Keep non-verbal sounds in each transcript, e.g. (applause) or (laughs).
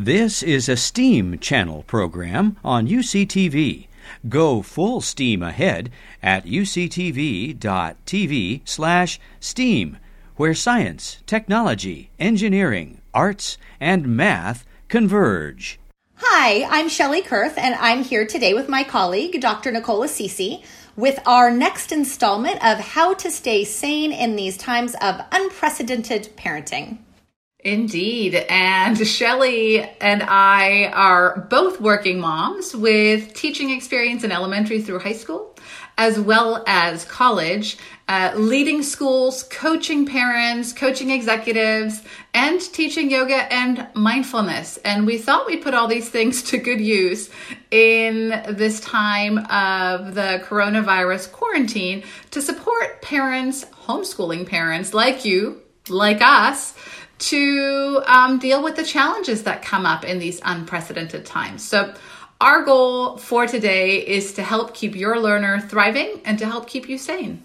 This is a STEAM channel program on UCTV. Go full steam ahead at uctv.tv slash STEAM, where science, technology, engineering, arts, and math converge. Hi, I'm Shelley Kurth, and I'm here today with my colleague, Dr. Nicole Assisi, with our next installment of How to Stay Sane in These Times of Unprecedented Parenting. Indeed. And Shelly and I are both working moms with teaching experience in elementary through high school, as well as college, uh, leading schools, coaching parents, coaching executives, and teaching yoga and mindfulness. And we thought we'd put all these things (laughs) to good use in this time of the coronavirus quarantine to support parents, homeschooling parents like you, like us to um, deal with the challenges that come up in these unprecedented times. So, our goal for today is to help keep your learner thriving and to help keep you sane.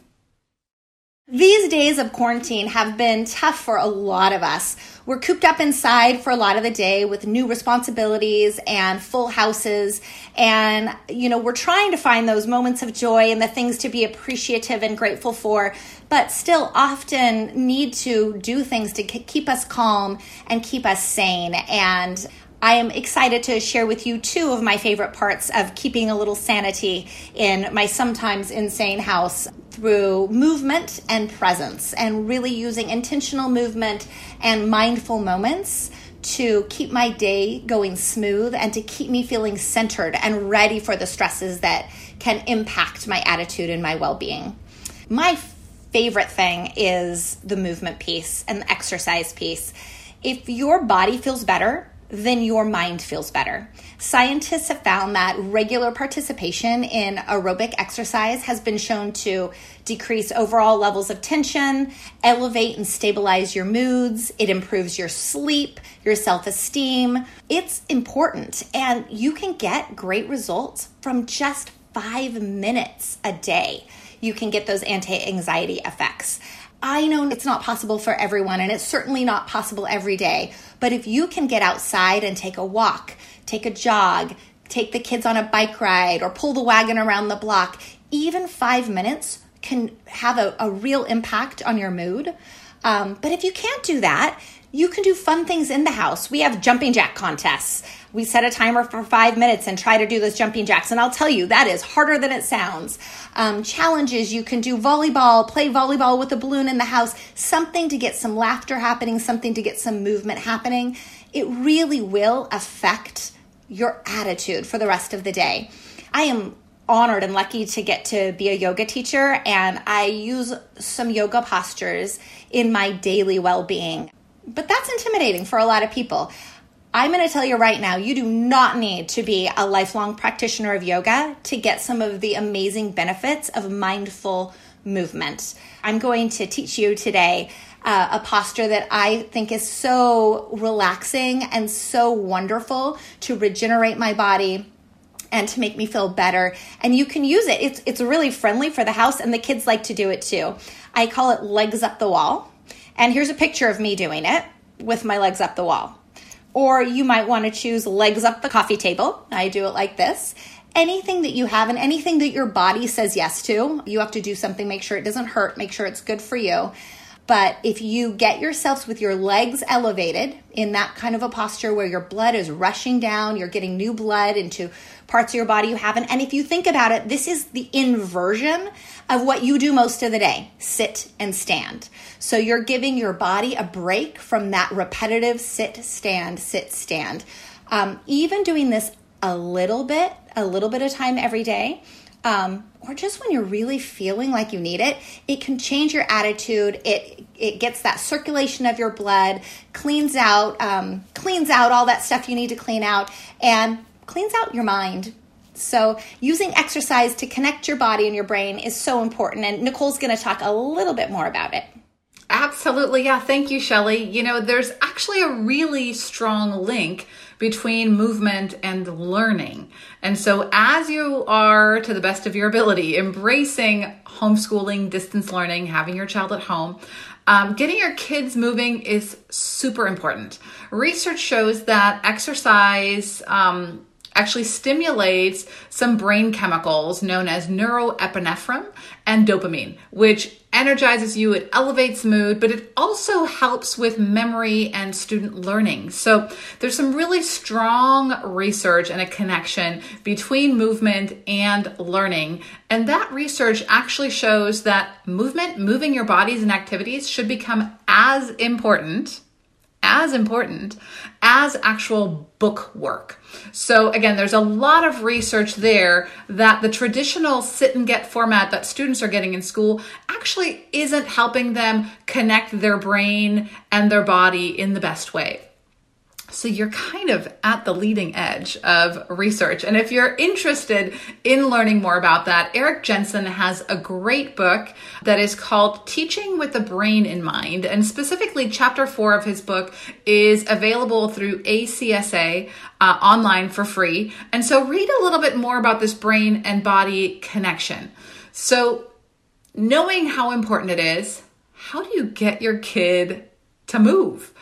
These days of quarantine have been tough for a lot of us. We're cooped up inside for a lot of the day with new responsibilities and full houses. And, you know, we're trying to find those moments of joy and the things to be appreciative and grateful for, but still often need to do things to keep us calm and keep us sane. And I am excited to share with you two of my favorite parts of keeping a little sanity in my sometimes insane house through movement and presence, and really using intentional movement and mindful moments to keep my day going smooth and to keep me feeling centered and ready for the stresses that can impact my attitude and my well being. My favorite thing is the movement piece and the exercise piece. If your body feels better, then your mind feels better. Scientists have found that regular participation in aerobic exercise has been shown to decrease overall levels of tension, elevate and stabilize your moods, it improves your sleep, your self esteem. It's important, and you can get great results from just five minutes a day. You can get those anti anxiety effects. I know it's not possible for everyone, and it's certainly not possible every day. But if you can get outside and take a walk, take a jog, take the kids on a bike ride, or pull the wagon around the block, even five minutes can have a, a real impact on your mood. Um, but if you can't do that, you can do fun things in the house. We have jumping jack contests we set a timer for five minutes and try to do those jumping jacks. And I'll tell you, that is harder than it sounds. Um, challenges you can do volleyball, play volleyball with a balloon in the house, something to get some laughter happening, something to get some movement happening. It really will affect your attitude for the rest of the day. I am honored and lucky to get to be a yoga teacher, and I use some yoga postures in my daily well being. But that's intimidating for a lot of people. I'm going to tell you right now, you do not need to be a lifelong practitioner of yoga to get some of the amazing benefits of mindful movement. I'm going to teach you today uh, a posture that I think is so relaxing and so wonderful to regenerate my body and to make me feel better. And you can use it. It's it's really friendly for the house and the kids like to do it too. I call it legs up the wall. And here's a picture of me doing it with my legs up the wall. Or you might want to choose legs up the coffee table. I do it like this. Anything that you have and anything that your body says yes to, you have to do something, make sure it doesn't hurt, make sure it's good for you. But if you get yourselves with your legs elevated in that kind of a posture where your blood is rushing down, you're getting new blood into parts of your body you haven't. And if you think about it, this is the inversion of what you do most of the day sit and stand. So you're giving your body a break from that repetitive sit, stand, sit, stand. Um, even doing this a little bit, a little bit of time every day um, or just when you're really feeling like you need it, it can change your attitude. It it gets that circulation of your blood, cleans out um, cleans out all that stuff you need to clean out, and cleans out your mind. So, using exercise to connect your body and your brain is so important. And Nicole's going to talk a little bit more about it. Absolutely. Yeah. Thank you, Shelly. You know, there's actually a really strong link between movement and learning. And so, as you are, to the best of your ability, embracing homeschooling, distance learning, having your child at home, Um, getting your kids moving is super important. Research shows that exercise, um, actually stimulates some brain chemicals known as neuroepinephrine and dopamine, which energizes you, it elevates mood, but it also helps with memory and student learning. So there's some really strong research and a connection between movement and learning. And that research actually shows that movement, moving your bodies and activities should become as important as important as actual book work. So, again, there's a lot of research there that the traditional sit and get format that students are getting in school actually isn't helping them connect their brain and their body in the best way. So you're kind of at the leading edge of research. And if you're interested in learning more about that, Eric Jensen has a great book that is called Teaching with the Brain in Mind. And specifically, chapter four of his book is available through ACSA uh, online for free. And so read a little bit more about this brain and body connection. So, knowing how important it is, how do you get your kid to move?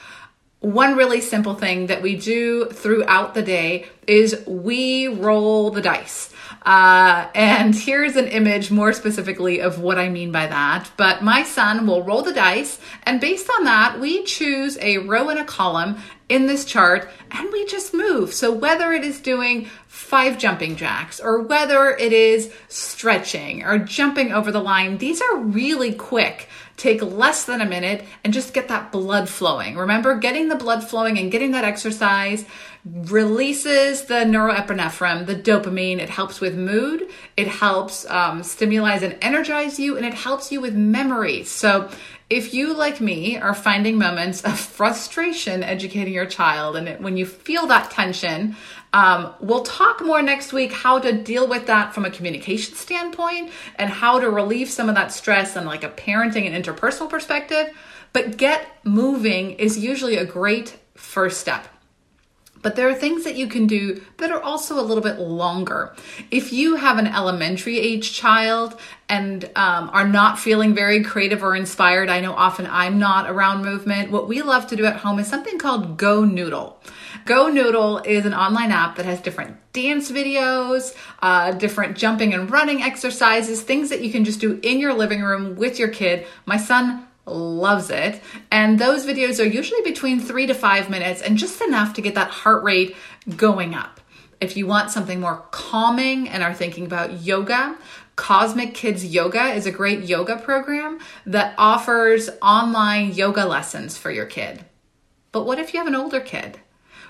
One really simple thing that we do throughout the day is we roll the dice. Uh, and here's an image more specifically of what I mean by that. But my son will roll the dice, and based on that, we choose a row and a column in this chart and we just move. So whether it is doing five jumping jacks or whether it is stretching or jumping over the line, these are really quick take less than a minute and just get that blood flowing. Remember, getting the blood flowing and getting that exercise releases the neuroepinephrine, the dopamine. It helps with mood, it helps um, stimulate and energize you, and it helps you with memory. So, if you, like me, are finding moments of frustration educating your child, and it, when you feel that tension, um, we'll talk more next week how to deal with that from a communication standpoint and how to relieve some of that stress and like a parenting and interpersonal perspective. But get moving is usually a great first step. But there are things that you can do that are also a little bit longer. If you have an elementary age child and um, are not feeling very creative or inspired, I know often I'm not around movement. What we love to do at home is something called Go Noodle. Go Noodle is an online app that has different dance videos, uh, different jumping and running exercises, things that you can just do in your living room with your kid. My son loves it. And those videos are usually between three to five minutes and just enough to get that heart rate going up. If you want something more calming and are thinking about yoga, Cosmic Kids Yoga is a great yoga program that offers online yoga lessons for your kid. But what if you have an older kid?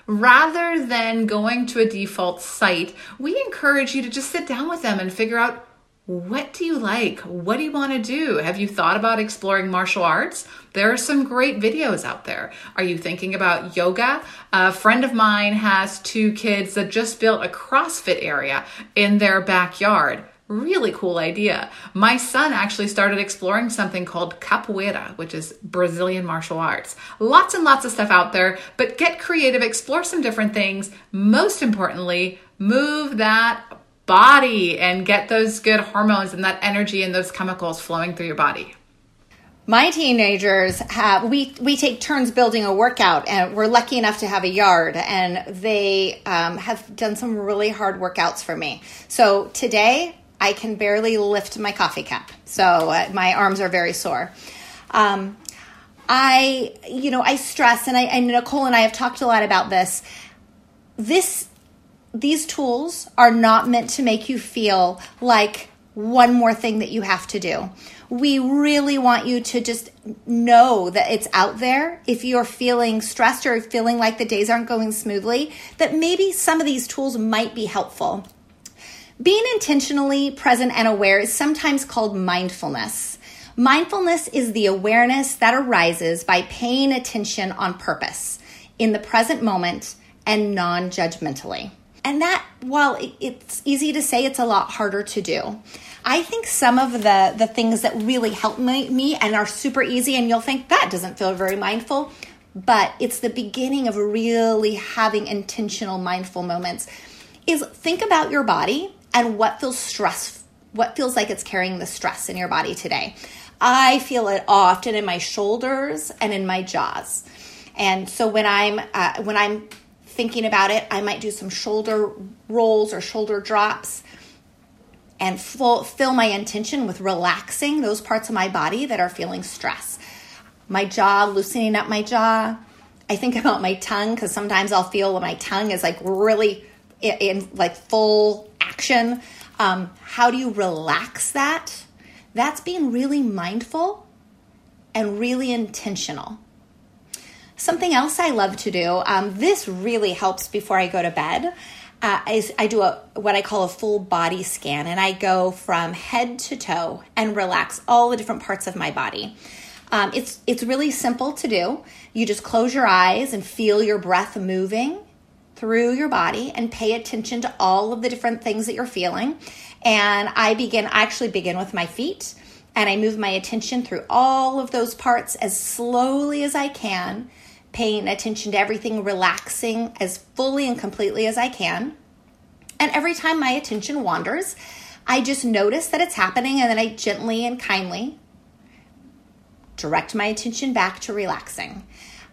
Rather than going to a default site, we encourage you to just sit down with them and figure out what do you like? What do you want to do? Have you thought about exploring martial arts? There are some great videos out there. Are you thinking about yoga? A friend of mine has two kids that just built a CrossFit area in their backyard. Really cool idea. My son actually started exploring something called capoeira, which is Brazilian martial arts. Lots and lots of stuff out there, but get creative, explore some different things. Most importantly, move that body and get those good hormones and that energy and those chemicals flowing through your body. My teenagers have we we take turns building a workout, and we're lucky enough to have a yard, and they um, have done some really hard workouts for me. So today I can barely lift my coffee cup, so uh, my arms are very sore. Um, I you know I stress, and I and Nicole and I have talked a lot about this. This these tools are not meant to make you feel like one more thing that you have to do. We really want you to just know that it's out there. If you're feeling stressed or feeling like the days aren't going smoothly, that maybe some of these tools might be helpful. Being intentionally present and aware is sometimes called mindfulness. Mindfulness is the awareness that arises by paying attention on purpose in the present moment and non judgmentally. And that, while it's easy to say, it's a lot harder to do. I think some of the, the things that really help me, me and are super easy, and you'll think that doesn't feel very mindful, but it's the beginning of really having intentional mindful moments, is think about your body and what feels stress, what feels like it's carrying the stress in your body today. I feel it often in my shoulders and in my jaws. And so when I'm uh, when I'm thinking about it, I might do some shoulder rolls or shoulder drops and full, fill my intention with relaxing those parts of my body that are feeling stress. My jaw, loosening up my jaw. I think (laughs) about my tongue because sometimes I'll feel when my tongue is like really in, in like full action. Um, how do you relax that? That's being really mindful and really intentional. Something else I love to do, um, this really helps before I go to bed, uh, is I do a what I call a full body scan, and I go from head to toe and relax all the different parts of my body. Um, it's it's really simple to do. You just close your eyes and feel your breath moving through your body, and pay attention to all of the different things that you're feeling. And I begin, I actually begin with my feet and I move my attention through all of those parts as slowly as I can, paying attention to everything, relaxing as fully and completely as I can. And every time my attention wanders, I just notice that it's happening and then I gently and kindly direct my attention back to relaxing.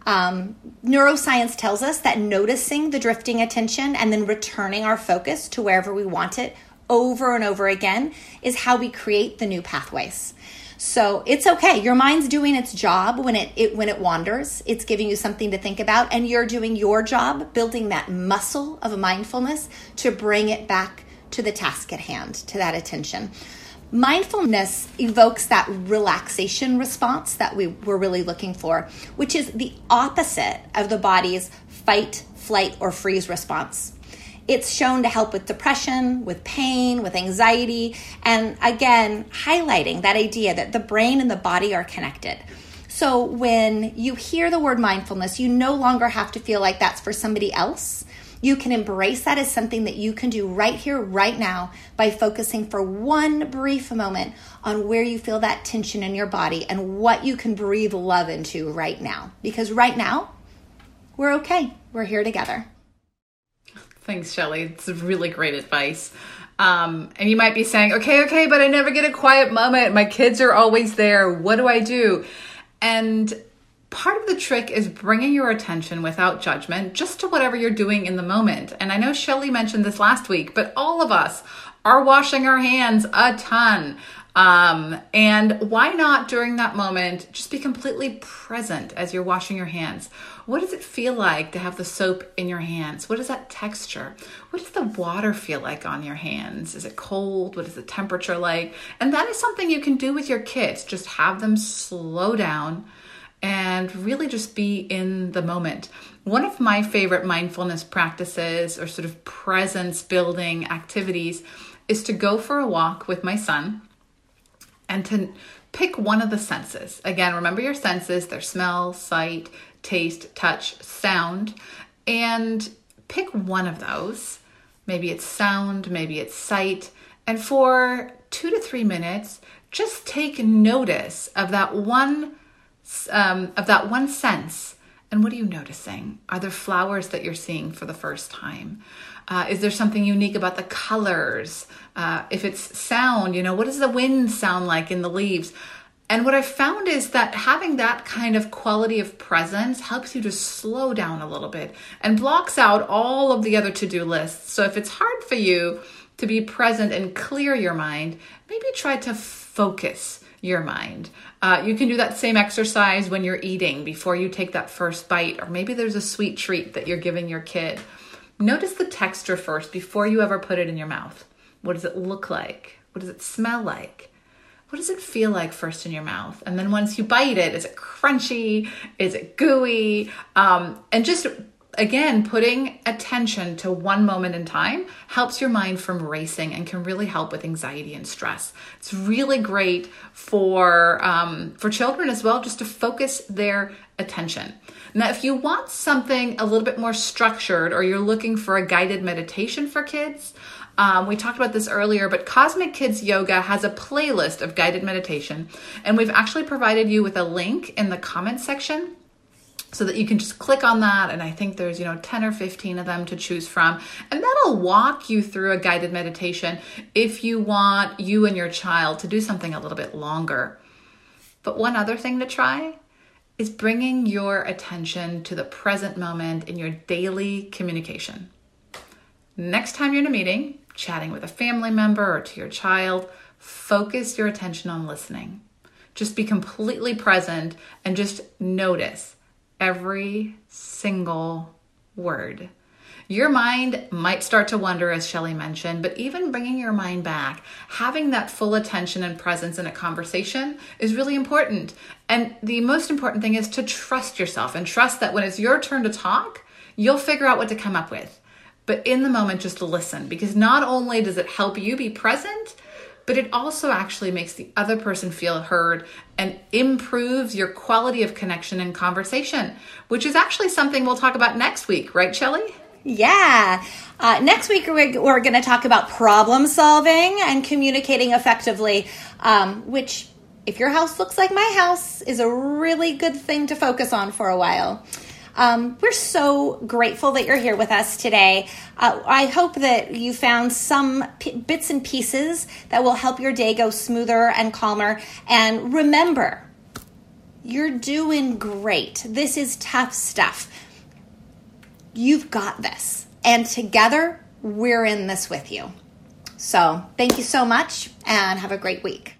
Um, neuroscience tells us that noticing the drifting attention and then returning our focus to wherever we want it over and over again is how we create the new pathways. So it's okay. Your mind's doing its job when it, it, when it wanders. It's giving you something to think about, and you're doing your job, building that muscle of mindfulness to bring it back to the task at hand, to that attention. Mindfulness evokes that relaxation response that we were really looking for, which is the opposite of the body's fight, flight, or freeze response. It's shown to help with depression, with pain, with anxiety, and again, highlighting that idea that the brain and the body are connected. So when you hear the word mindfulness, you no longer have to feel like that's for somebody else. You can embrace that as something that you can do right here, right now, by focusing for one brief moment on where you feel that tension in your body and what you can breathe love into right now. Because right now, we're okay. We're here together. Thanks, Shelly. It's really great advice. Um, and you might be saying, okay, okay, but I never get a quiet moment. My kids are always there. What do I do? And part of the trick is bringing your attention without judgment just to whatever you're doing in the moment. And I know Shelly mentioned this last week, but all of us are washing our hands a ton. Um, and why not during that moment just be completely present as you're washing your hands? What does it feel like to have the soap in your hands? What is that texture? What does the water feel like on your hands? Is it cold? What is the temperature like? And that is something you can do with your kids. Just have them slow down and really just be in the moment. One of my favorite mindfulness practices or sort of presence building activities is to go for a walk with my son and to pick one of the senses. Again, remember your senses, their smell, sight, taste, touch, sound, and pick one of those. Maybe it's sound, maybe it's sight, and for 2 to 3 minutes, just take notice of that one um, of that one sense and what are you noticing? Are there flowers that you're seeing for the first time? Uh, is there something unique about the colors? Uh, if it's sound, you know, what does the wind sound like in the leaves? And what I've found is that having that kind of quality of presence helps you to slow down a little bit and blocks out all of the other to do lists. So if it's hard for you to be present and clear your mind, maybe try to focus your mind. Uh, you can do that same exercise when you're eating before you take that first bite, or maybe there's a sweet treat that you're giving your kid. Notice the texture first before you ever put it in your mouth. What does it look like? What does it smell like? What does it feel like first in your mouth? And then once you bite it, is it crunchy? Is it gooey? Um, and just again, putting attention to one moment in time helps your mind from racing and can really help with anxiety and stress. It's really great for um, for children as well, just to focus their attention. Now, if you want something a little bit more structured or you're looking for a guided meditation for kids, um, we talked about this earlier, but Cosmic Kids Yoga has a playlist of guided meditation, and we've actually provided you with a link in the comment section so that you can just click on that and i think there's you know 10 or 15 of them to choose from and that'll walk you through a guided meditation if you want you and your child to do something a little bit longer But one other thing to try is bringing your attention to the present moment in your daily communication. Next time you're in a meeting, chatting with a family member or to your child, focus your attention on listening. Just be completely present and just notice every single word. Your mind might start to wander, as Shelly mentioned, but even bringing your mind back, having that full attention and presence in a conversation is really important. And the most important thing is to trust yourself and trust that when it's your turn to talk, you'll figure out what to come up with. But in the moment, just listen because not only does it help you be present, but it also actually makes the other person feel heard and improves your quality of connection and conversation, which is actually something we'll talk about next week, right, Shelly? Yeah. Uh, next week, we're, going to talk about problem solving and communicating effectively, um, which, if your house looks like my house, is a really good thing to focus on for a while. Um, we're so grateful that you're here with us today. Uh, I hope that you found some p- bits and pieces that will help your day go smoother and calmer. And remember, you're doing great. This is tough stuff. You've got this. And together, we're in this with you. So, thank you so much and have a great week.